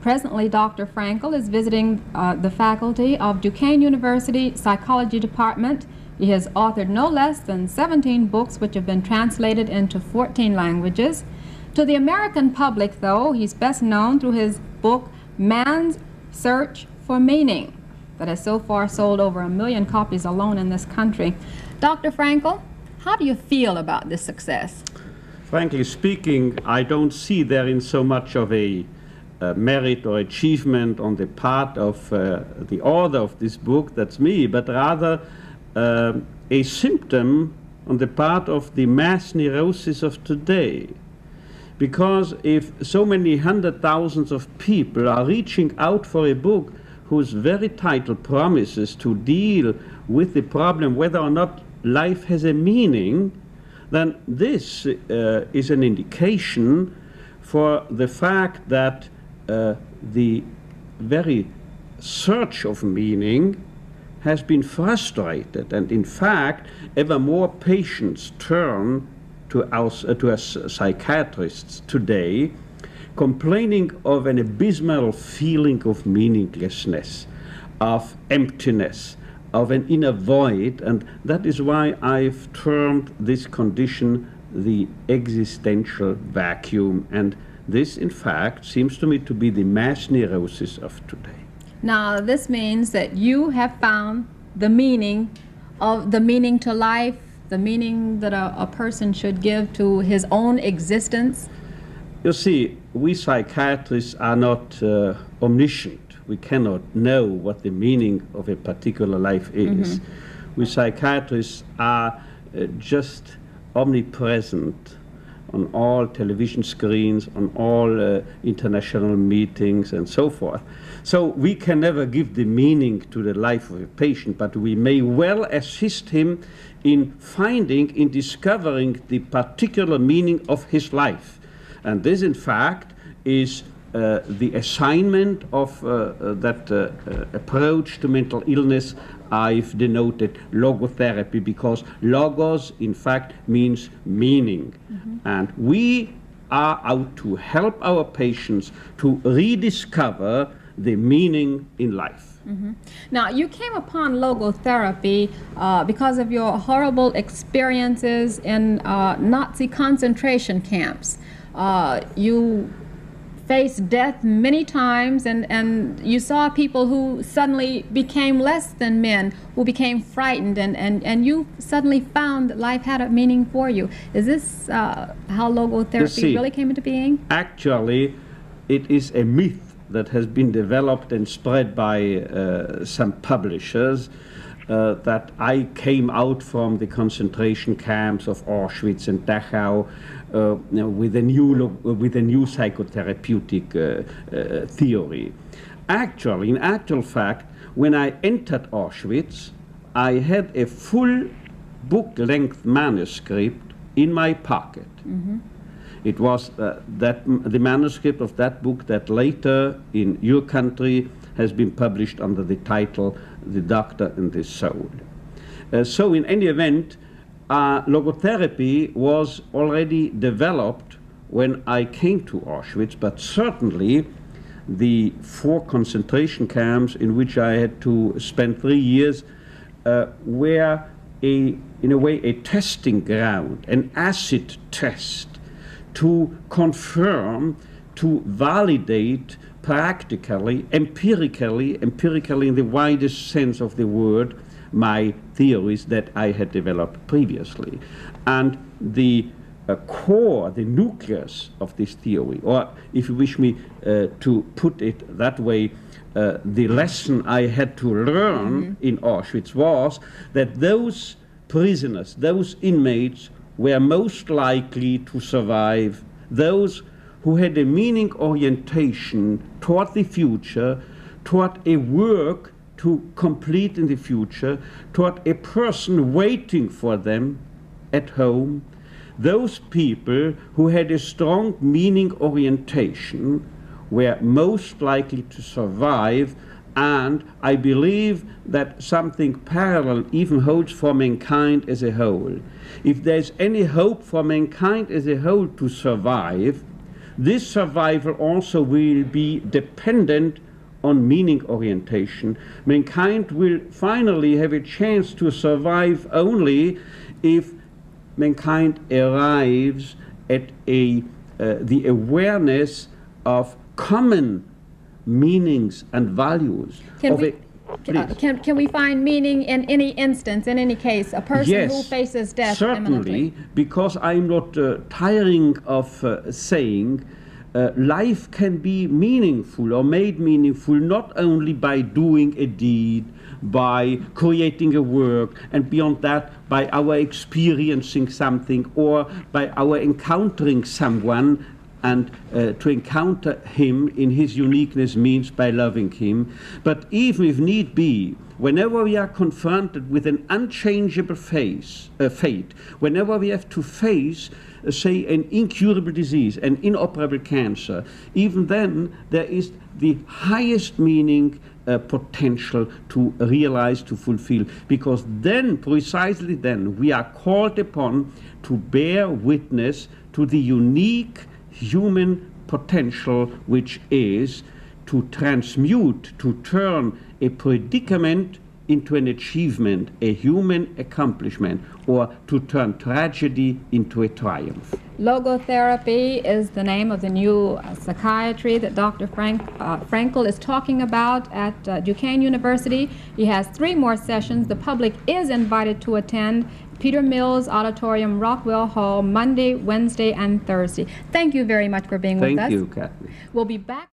Presently, Dr. Frankl is visiting uh, the faculty of Duquesne University Psychology Department. He has authored no less than 17 books which have been translated into 14 languages. To the American public, though, he's best known through his book, Man's Search for Meaning, that has so far sold over a million copies alone in this country. Dr. Frankl, how do you feel about this success? Frankly speaking, I don't see therein so much of a uh, merit or achievement on the part of uh, the author of this book, that's me, but rather uh, a symptom on the part of the mass neurosis of today. Because if so many hundred thousands of people are reaching out for a book whose very title promises to deal with the problem whether or not life has a meaning, then this uh, is an indication for the fact that uh, the very search of meaning has been frustrated, and in fact, ever more patients turn to us, uh, to us psychiatrists today, complaining of an abysmal feeling of meaninglessness, of emptiness, of an inner void, and that is why I've termed this condition the existential vacuum. And this, in fact, seems to me to be the mass neurosis of today. Now, this means that you have found the meaning of the meaning to life, the meaning that a, a person should give to his own existence? You see, we psychiatrists are not uh, omniscient. We cannot know what the meaning of a particular life is. Mm-hmm. We psychiatrists are uh, just omnipresent on all television screens, on all uh, international meetings, and so forth. So we can never give the meaning to the life of a patient, but we may well assist him in finding, in discovering the particular meaning of his life. And this, in fact, is uh, the assignment of uh, uh, that uh, approach to mental illness I've denoted logotherapy because logos, in fact, means meaning. Mm-hmm. And we are out to help our patients to rediscover the meaning in life. Mm-hmm. Now, you came upon logotherapy uh, because of your horrible experiences in uh, Nazi concentration camps. Uh, you faced death many times, and, and you saw people who suddenly became less than men, who became frightened, and, and, and you suddenly found that life had a meaning for you. Is this uh, how logotherapy see, really came into being? Actually, it is a myth that has been developed and spread by uh, some publishers. Uh, that I came out from the concentration camps of Auschwitz and Dachau uh, with a new with a new psychotherapeutic uh, uh, theory. Actually, in actual fact, when I entered Auschwitz, I had a full book-length manuscript in my pocket. Mm-hmm. It was uh, that the manuscript of that book that later in your country has been published under the title "The Doctor and the Soul." Uh, so, in any event, uh, logotherapy was already developed when I came to Auschwitz, but certainly the four concentration camps in which I had to spend three years uh, were a, in a way, a testing ground, an acid test to confirm, to validate practically, empirically, empirically in the widest sense of the word, my theories that I had developed previously. And the uh, core, the nucleus of this theory, or if you wish me uh, to put it that way, uh, the lesson I had to learn mm-hmm. in Auschwitz was that those prisoners, those inmates, were most likely to survive, those who had a meaning orientation toward the future, toward a work to complete in the future toward a person waiting for them at home, those people who had a strong meaning orientation were most likely to survive and I believe that something parallel even holds for mankind as a whole. If there's any hope for mankind as a whole to survive, this survival also will be dependent on meaning orientation. Mankind will finally have a chance to survive only if mankind arrives at a, uh, the awareness of common meanings and values. Can of we, a- Please. can, can we find meaning in any instance, in any case, a person who faces death certainly, imminently? because I'm not uh, tiring of uh, saying uh, life can be meaningful or made meaningful not only by doing a deed, by creating a work, and beyond that, by our experiencing something or by our encountering someone and uh, to encounter him in his uniqueness means by loving him. But even if need be, whenever we are confronted with an unchangeable face, uh, fate, whenever we have to face, uh, say, an incurable disease, an inoperable cancer, even then there is the highest meaning uh, potential to realize, to fulfill. Because then, precisely then, we are called upon to bear witness to the unique human potential which is to transmute, to turn a predicament into an achievement, a human accomplishment, or to turn tragedy into a triumph. Logotherapy is the name of the new uh, psychiatry that Dr. Frank, uh, Frankl is talking about at uh, Duquesne University. He has three more sessions. The public is invited to attend Peter Mills Auditorium, Rockwell Hall, Monday, Wednesday, and Thursday. Thank you very much for being with Thank us. you, Kathy. We'll be back.